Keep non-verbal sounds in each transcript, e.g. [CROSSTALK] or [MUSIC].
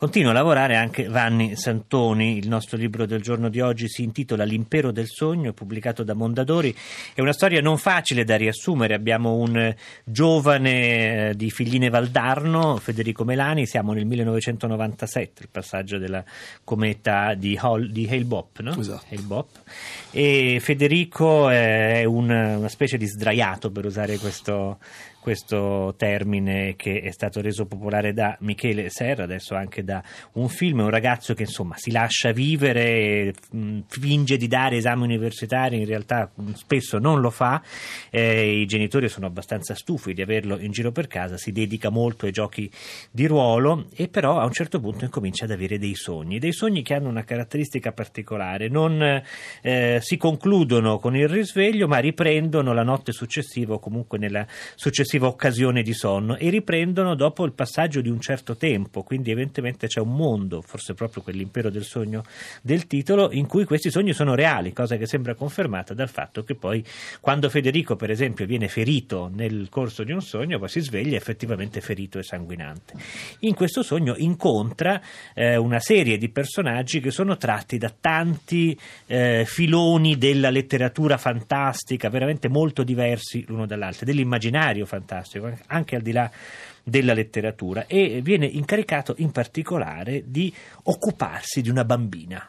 Continua a lavorare anche Vanni Santoni, il nostro libro del giorno di oggi si intitola L'impero del sogno, pubblicato da Mondadori, è una storia non facile da riassumere, abbiamo un giovane eh, di Figline Valdarno, Federico Melani, siamo nel 1997, il passaggio della cometa di, Hall, di Hale-Bopp, no? esatto. E Federico è un, una specie di sdraiato per usare questo questo termine che è stato reso popolare da Michele Serra, adesso anche da un film, un ragazzo che insomma si lascia vivere, finge di dare esami universitari, in realtà spesso non lo fa, eh, i genitori sono abbastanza stufi di averlo in giro per casa, si dedica molto ai giochi di ruolo e però a un certo punto incomincia ad avere dei sogni, dei sogni che hanno una caratteristica particolare, non eh, si concludono con il risveglio ma riprendono la notte successiva o comunque nella successiva successiva occasione di sonno e riprendono dopo il passaggio di un certo tempo, quindi evidentemente c'è un mondo, forse proprio quell'impero del sogno del titolo, in cui questi sogni sono reali, cosa che sembra confermata dal fatto che poi quando Federico per esempio viene ferito nel corso di un sogno, poi si sveglia effettivamente ferito e sanguinante. In questo sogno incontra eh, una serie di personaggi che sono tratti da tanti eh, filoni della letteratura fantastica, veramente molto diversi l'uno dall'altro, dell'immaginario fantastico fantastico, anche al di là della letteratura, e viene incaricato in particolare di occuparsi di una bambina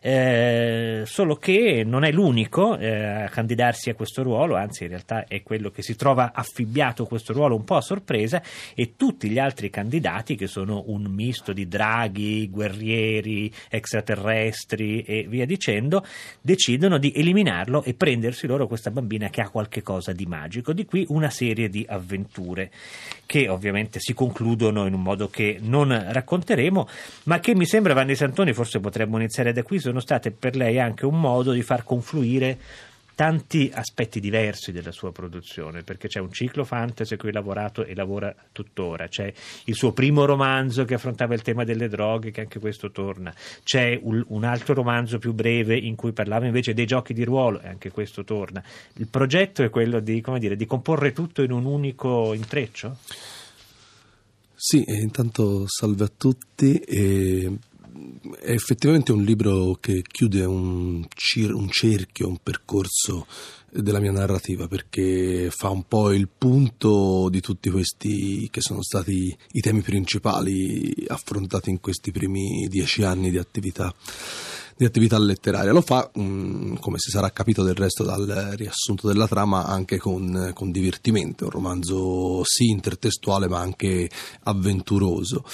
eh, solo che non è l'unico eh, a candidarsi a questo ruolo, anzi in realtà è quello che si trova affibbiato questo ruolo un po' a sorpresa e tutti gli altri candidati che sono un misto di draghi, guerrieri, extraterrestri e via dicendo, decidono di eliminarlo e prendersi loro questa bambina che ha qualche cosa di magico. Di qui una serie di avventure che ovviamente si concludono in un modo che non racconteremo, ma che mi sembra Vanni Santoni, forse potremmo iniziare da qui, sono state per lei anche un modo di far confluire tanti aspetti diversi della sua produzione, perché c'è un ciclo fantasy a cui ha lavorato e lavora tuttora, c'è il suo primo romanzo che affrontava il tema delle droghe, che anche questo torna, c'è un, altro romanzo più breve in cui parlava invece dei giochi di ruolo e anche questo torna. Il progetto è quello di, dire, di comporre tutto in un unico intreccio? Sì, intanto salve a tutti. E è effettivamente un libro che chiude un, cir- un, cerchio, un percorso della mia narrativa perché fa un po' il punto di tutti questi che sono stati i temi principali affrontati in questi primi dieci anni di attività di attività letteraria. Lo fa, mm, come si sarà capito del resto dal riassunto della trama, anche con, con divertimento, un romanzo sì intertestuale ma anche avventuroso.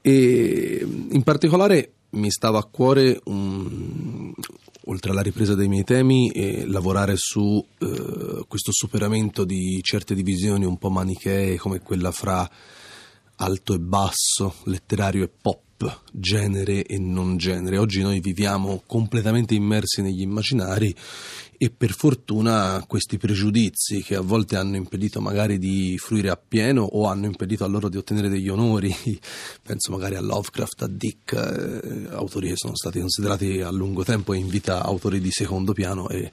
E in particolare mi stava a cuore, um, oltre alla ripresa dei miei temi, eh, lavorare su eh, questo superamento di certe divisioni un po' manichee come quella fra alto e basso, letterario e pop genere e non genere. Oggi noi viviamo completamente immersi negli immaginari e per fortuna questi pregiudizi che a volte hanno impedito magari di fruire appieno o hanno impedito a loro di ottenere degli onori, [LAUGHS] penso magari a Lovecraft, a Dick, eh, autori che sono stati considerati a lungo tempo in vita autori di secondo piano e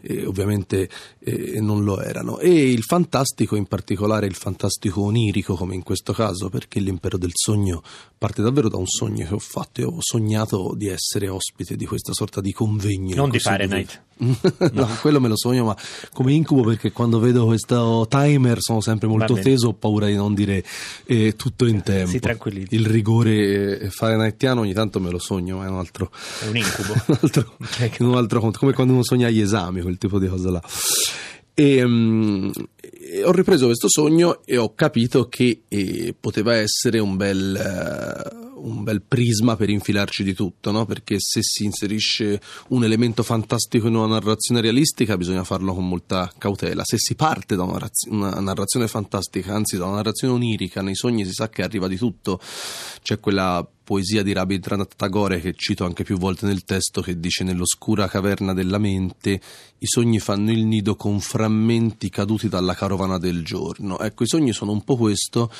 eh, ovviamente eh, non lo erano. E il fantastico, in particolare il fantastico onirico, come in questo caso, perché l'impero del sogno parte davvero da un sogno che ho fatto. Io ho sognato di essere ospite di questa sorta di convegno. Non di Fahrenheit. No, no, [LAUGHS] quello me lo sogno, ma come incubo perché quando vedo questo timer sono sempre molto teso, ho paura di non dire eh, tutto in tempo. Si tranquillizza. Il rigore eh, Fahrenheitiano ogni tanto me lo sogno, ma è un altro... È un incubo. [LAUGHS] un altro, un altro conto, come quando uno sogna gli esami, quel tipo di cosa là. E, um, ho ripreso questo sogno e ho capito che eh, poteva essere un bel, uh, un bel, prisma per infilarci di tutto, no? perché se si inserisce un elemento fantastico in una narrazione realistica bisogna farlo con molta cautela. Se si parte da una, raz- una narrazione fantastica, anzi da una narrazione onirica, nei sogni si sa che arriva di tutto. C'è quella poesia di Rabindranath Tagore che cito anche più volte nel testo che dice nell'oscura caverna della mente i sogni fanno il nido con frammenti caduti dalla carovana del giorno. Ecco, i sogni sono un po' questo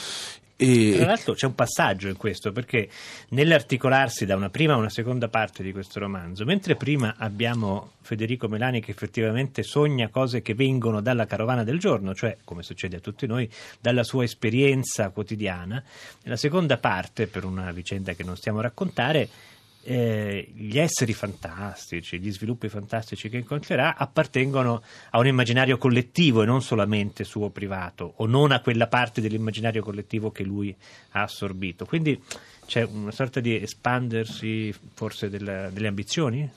E... Tra l'altro c'è un passaggio in questo, perché nell'articolarsi da una prima a una seconda parte di questo romanzo, mentre prima abbiamo Federico Melani che effettivamente sogna cose che vengono dalla carovana del giorno, cioè, come succede a tutti noi, dalla sua esperienza quotidiana, nella seconda parte, per una vicenda che non stiamo a raccontare, eh, gli esseri fantastici, gli sviluppi fantastici che incontrerà appartengono a un immaginario collettivo e non solamente suo privato o non a quella parte dell'immaginario collettivo che lui ha assorbito. Quindi c'è una sorta di espandersi forse della, delle ambizioni?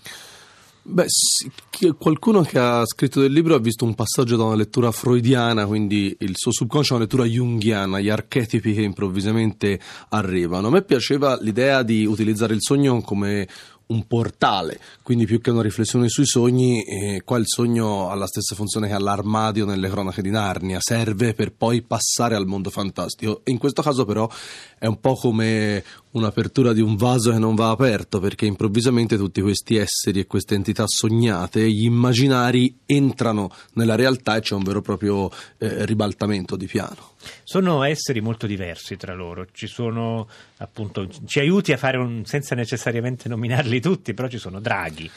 Beh, sì, qualcuno che ha scritto del libro ha visto un passaggio da una lettura freudiana, quindi il suo subconscio è una lettura junghiana, gli archetipi che improvvisamente arrivano. A me piaceva l'idea di utilizzare il sogno come un portale, quindi più che una riflessione sui sogni, eh, qua il sogno ha la stessa funzione che ha l'armadio nelle cronache di Narnia, serve per poi passare al mondo fantastico. In questo caso però è un po' come un'apertura di un vaso che non va aperto perché improvvisamente tutti questi esseri e queste entità sognate, gli immaginari entrano nella realtà e c'è un vero e proprio eh, ribaltamento di piano. Sono esseri molto diversi tra loro, ci sono appunto, ci aiuti a fare un, senza necessariamente nominarli tutti, però ci sono draghi.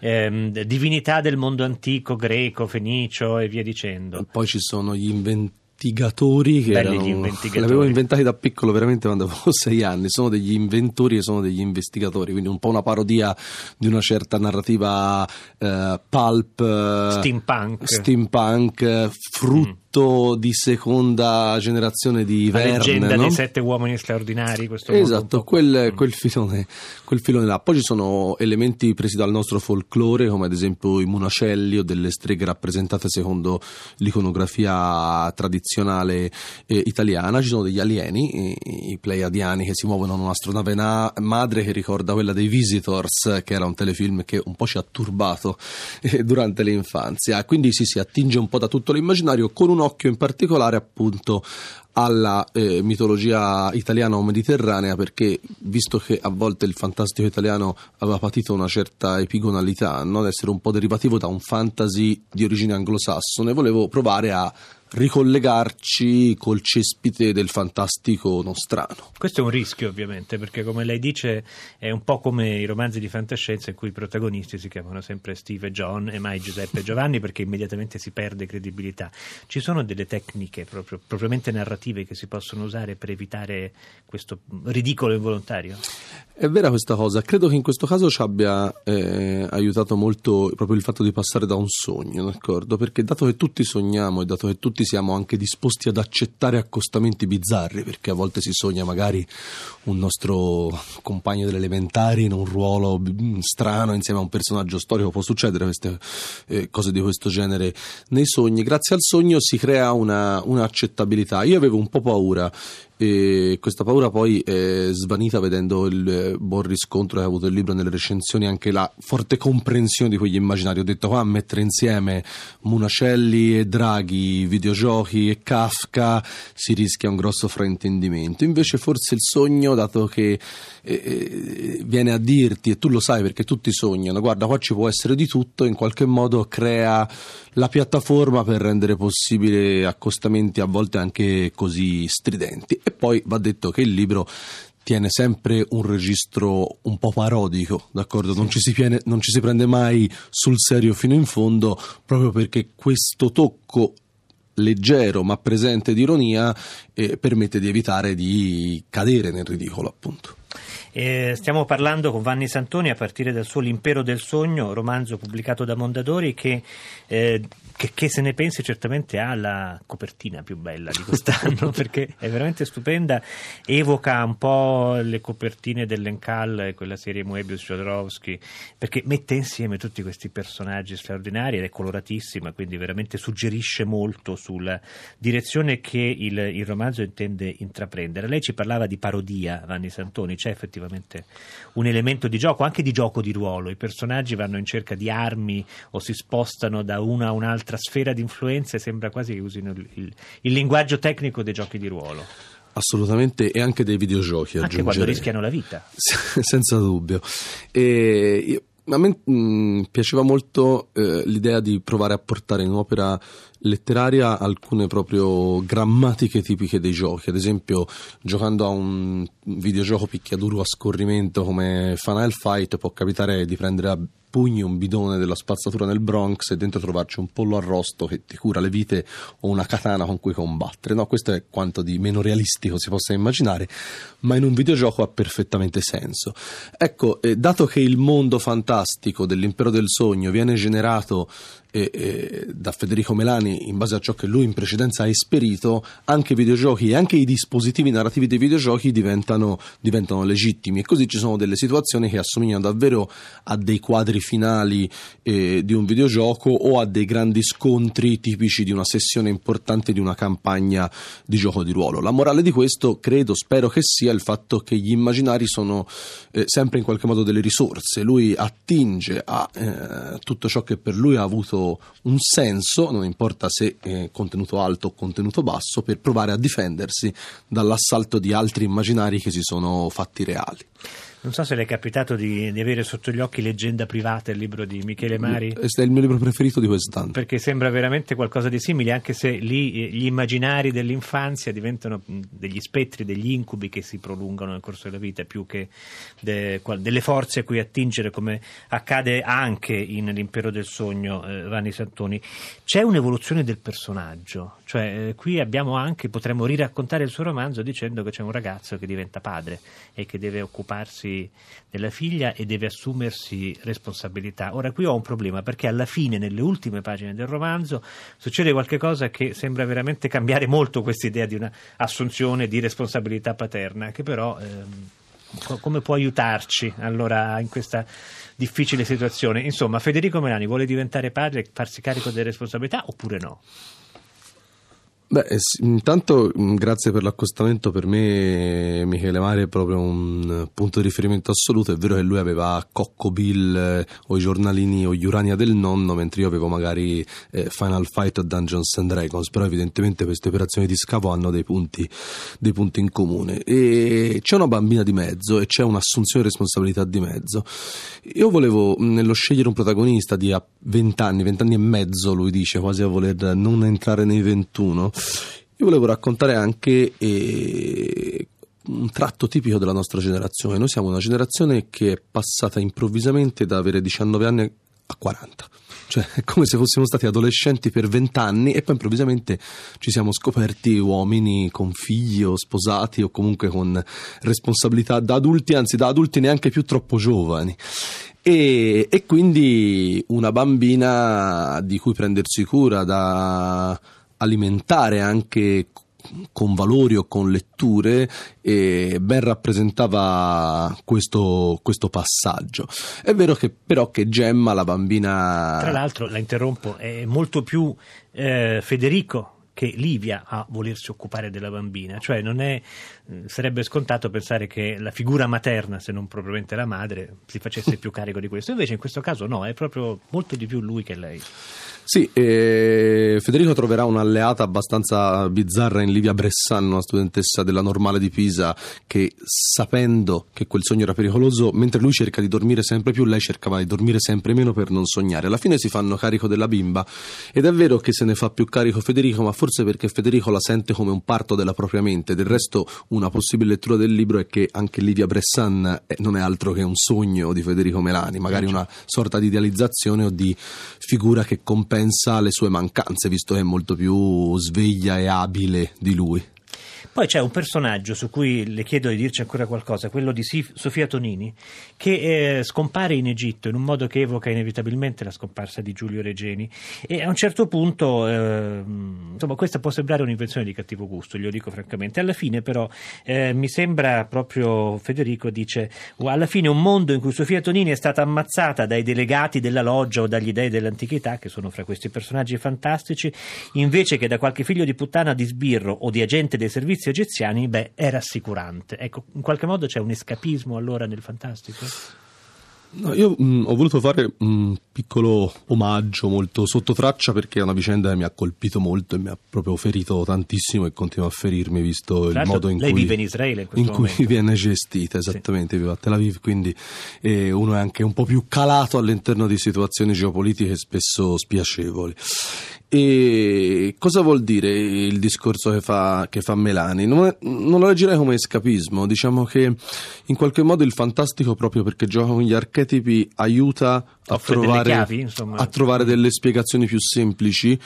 Ehm, divinità del mondo antico, greco, fenicio e via dicendo. Poi ci sono gli inventatori investigatori che Belli erano, l'avevo inventati da piccolo veramente quando avevo [LAUGHS] sei anni sono degli inventori e sono degli investigatori quindi un po' una parodia di una certa narrativa eh, pulp eh, steampunk steampunk frutto mm molto di seconda generazione di Verne. La leggenda no? dei sette uomini straordinari. esatto, quel, mm. quel, filone, quel, filone, là. Poi ci sono elementi presi dal nostro folklore, come ad esempio i monacelli o delle streghe rappresentate secondo l'iconografia tradizionale eh, italiana. Ci sono degli alieni, i, i pleiadiani che si muovono in un'astronave na- madre che ricorda quella dei Visitors, che era un telefilm che un po' ci ha turbato eh, durante l'infanzia. Quindi sì, si attinge un po' da tutto l'immaginario con un occhio in particolare appunto alla eh, mitologia italiana o mediterranea perché visto che a volte il fantastico italiano aveva patito una certa epigonalità, no? ad essere un po' derivativo da un fantasy di origine anglosassone, volevo provare a ricollegarci col cespite del fantastico nostrano. Questo è un rischio ovviamente perché come lei dice è un po' come i romanzi di fantascienza in cui i protagonisti si chiamano sempre Steve e John e mai Giuseppe e Giovanni perché immediatamente si perde credibilità. Ci sono delle tecniche proprio, propriamente narrative che si possono usare per evitare questo ridicolo involontario? È vera questa cosa, credo che in questo caso ci abbia eh, aiutato molto proprio il fatto di passare da un sogno, d'accordo? Perché dato che tutti sogniamo e dato che tutti siamo anche disposti ad accettare accostamenti bizzarri, perché a volte si sogna magari un nostro compagno delle elementari in un ruolo strano insieme a un personaggio storico, può succedere queste eh, cose di questo genere nei sogni, grazie al sogno si crea una, un'accettabilità. Io avevo un po' paura e questa paura poi è svanita vedendo il buon riscontro che ha avuto il libro nelle recensioni, anche la forte comprensione di quegli immaginari. Ho detto qua a mettere insieme Munacelli e Draghi, videogiochi e Kafka si rischia un grosso fraintendimento. Invece forse il sogno, dato che eh, eh, viene a dirti, e tu lo sai perché tutti sognano, guarda qua ci può essere di tutto, in qualche modo crea la piattaforma per rendere possibile accostamenti a volte anche così stridenti. E poi va detto che il libro tiene sempre un registro un po' parodico, d'accordo? Non ci, piene, non ci si prende mai sul serio fino in fondo, proprio perché questo tocco leggero ma presente di ironia eh, permette di evitare di cadere nel ridicolo, appunto. Eh, stiamo parlando con Vanni Santoni a partire dal suo L'impero del sogno, romanzo pubblicato da Mondadori che, eh, che, che, se ne pensi certamente ha la copertina più bella di quest'anno [LAUGHS] perché è veramente stupenda, evoca un po' le copertine dell'Encal e quella serie Moebius Jodorowsky perché mette insieme tutti questi personaggi straordinari ed è coloratissima, quindi veramente suggerisce molto sulla direzione che il, il romanzo intende intraprendere. Lei ci parlava di parodia, Vanni Santoni, c'è effettivamente un elemento di gioco, anche di gioco di ruolo. I personaggi vanno in cerca di armi o si spostano da una a un'altra sfera di influenza e sembra quasi che usino il, il, il linguaggio tecnico dei giochi di ruolo. Assolutamente, e anche dei videogiochi. Anche quando rischiano la vita. [LAUGHS] Senza dubbio. E a me mh, mm, piaceva molto eh, l'idea di provare a portare in opera letteraria alcune proprio grammatiche tipiche dei giochi. Ad esempio, giocando a un videogioco picchiaduro a scorrimento come Final Fight, può capitare di prendere a pugni un bidone della spazzatura nel Bronx e dentro trovarci un pollo arrosto che ti cura le vite o una katana con cui combattere. No, questo è quanto di meno realistico si possa immaginare, ma in un videogioco ha perfettamente senso. Ecco, eh, dato che il mondo fantastico dell'impero del sogno viene generato e, e, da Federico Melani in base a ciò che lui in precedenza ha esperito anche i videogiochi e anche i dispositivi narrativi dei videogiochi diventano, diventano legittimi e così ci sono delle situazioni che assomigliano davvero a dei quadri finali eh, di un videogioco o a dei grandi scontri tipici di una sessione importante di una campagna di gioco di ruolo. La morale di questo credo, spero che sia il fatto che gli immaginari sono eh, sempre in qualche modo delle risorse, lui attinge a eh, tutto ciò che per lui ha avuto un senso, non importa se contenuto alto o contenuto basso, per provare a difendersi dall'assalto di altri immaginari che si sono fatti reali. Non so se le è capitato di, di, avere sotto gli occhi Leggenda privata, il libro di Michele Mari. È il mio libro preferito di quest'anno. Perché sembra veramente qualcosa di simile, anche se lì eh, gli immaginari dell'infanzia diventano degli spettri, degli incubi che si prolungano nel corso della vita, più che de, delle forze a cui attingere, come accade anche in L'Impero del Sogno, eh, Vanni Santoni. C'è un'evoluzione del personaggio, cioè eh, qui abbiamo anche, potremmo riraccontare il suo romanzo dicendo che c'è un ragazzo che diventa padre e che deve occuparsi della figlia e deve assumersi responsabilità. Ora qui ho un problema perché alla fine, nelle ultime pagine del romanzo, succede qualcosa che sembra veramente cambiare molto questa idea di un'assunzione di responsabilità paterna, che però ehm, come può aiutarci allora in questa difficile situazione? Insomma, Federico Melani vuole diventare padre e farsi carico delle responsabilità oppure no? Beh, intanto mm, grazie per l'accostamento, per me Michele Mari è proprio un punto di riferimento assoluto, è vero che lui aveva Cocco Bill eh, o i giornalini o gli Urania del nonno, mentre io avevo magari eh, Final Fight o Dungeons and Dragons, però evidentemente queste operazioni di scavo hanno dei punti, dei punti in comune. E c'è una bambina di mezzo e c'è un'assunzione di responsabilità di mezzo. Io volevo, mm, nello scegliere un protagonista di 20 anni, 20 anni e mezzo, lui dice, quasi a voler non entrare nei 21, io volevo raccontare anche eh, un tratto tipico della nostra generazione. Noi siamo una generazione che è passata improvvisamente da avere 19 anni a 40. Cioè, è come se fossimo stati adolescenti per 20 anni e poi improvvisamente ci siamo scoperti uomini con figli o sposati o comunque con responsabilità da adulti, anzi da adulti neanche più troppo giovani. E, e quindi una bambina di cui prendersi cura da alimentare anche con valori o con letture e ben rappresentava questo, questo, passaggio. È vero che però che Gemma, la bambina... Tra l'altro, la interrompo, è molto più eh, Federico che Livia a volersi occupare della bambina, cioè non è, sarebbe scontato pensare che la figura materna, se non propriamente la madre, si facesse più carico di questo, invece in questo caso no, è proprio molto di più lui che lei. Sì, eh, Federico troverà un'alleata abbastanza bizzarra in Livia Bressan, una studentessa della normale di Pisa, che sapendo che quel sogno era pericoloso, mentre lui cerca di dormire sempre più, lei cercava di dormire sempre meno per non sognare. Alla fine si fanno carico della bimba ed è vero che se ne fa più carico Federico, ma forse perché Federico la sente come un parto della propria mente. Del resto, una possibile lettura del libro è che anche Livia Bressan eh, non è altro che un sogno di Federico Melani, magari una sorta di idealizzazione o di figura che compensa compensa le sue mancanze, visto che è molto più sveglia e abile di lui. Poi c'è un personaggio su cui le chiedo di dirci ancora qualcosa, quello di Sofia Tonini, che eh, scompare in Egitto in un modo che evoca inevitabilmente la scomparsa di Giulio Regeni e a un certo punto, eh, insomma, questa può sembrare un'invenzione di cattivo gusto, glielo dico francamente. Alla fine però eh, mi sembra proprio Federico dice, alla fine un mondo in cui Sofia Tonini è stata ammazzata dai delegati della loggia o dagli dei dell'antichità, che sono fra questi personaggi fantastici, invece che da qualche figlio di puttana di sbirro o di agente dei servizi servizi egiziani, beh, è rassicurante. Ecco, in qualche modo c'è un escapismo allora nel fantastico? No, io mh, mm, ho voluto fare un piccolo omaggio molto sotto traccia perché è una vicenda che mi ha colpito molto e mi ha proprio ferito tantissimo e continua a ferirmi visto Tra il modo in lei cui, vive in Israele in, in cui viene gestita, esattamente, sì. vive a Tel Aviv, quindi eh, uno è anche un po' più calato all'interno di situazioni geopolitiche spesso spiacevoli. E cosa vuol dire il discorso che fa, che fa Melani? Non, è, non, lo leggerei come escapismo, diciamo che in qualche modo il fantastico, proprio perché gioca con gli archetipi, aiuta a trovare, chiavi, a trovare, delle spiegazioni più semplici,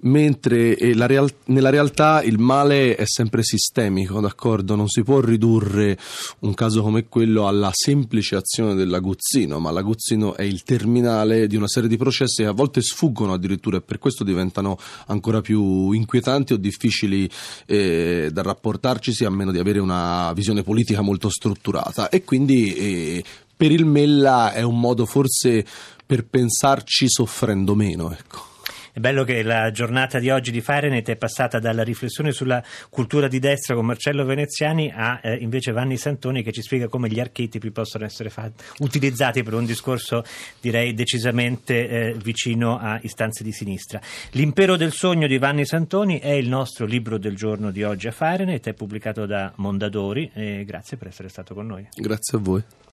mentre eh, real, nella realtà il male è sempre sistemico, d'accordo? Non si può ridurre un caso come quello alla semplice azione dell'aguzzino, ma l'aguzzino è il terminale di una serie di processi che a volte sfuggono addirittura e per questo diventano ancora più inquietanti o difficili eh, da rapportarci, a meno di avere una visione politica molto strutturata. E quindi eh, per il Mella è un modo forse per pensarci soffrendo meno, ecco. È bello che la giornata di oggi di Fahrenheit è passata dalla riflessione sulla cultura di destra con Marcello Veneziani a eh, invece Vanni Santoni che ci spiega come gli archetipi possono essere fatti, utilizzati per un discorso direi decisamente eh, vicino a istanze di sinistra. L'impero del sogno di Vanni Santoni è il nostro libro del giorno di oggi a Fahrenheit, è pubblicato da Mondadori grazie per essere stato con noi. Grazie a voi.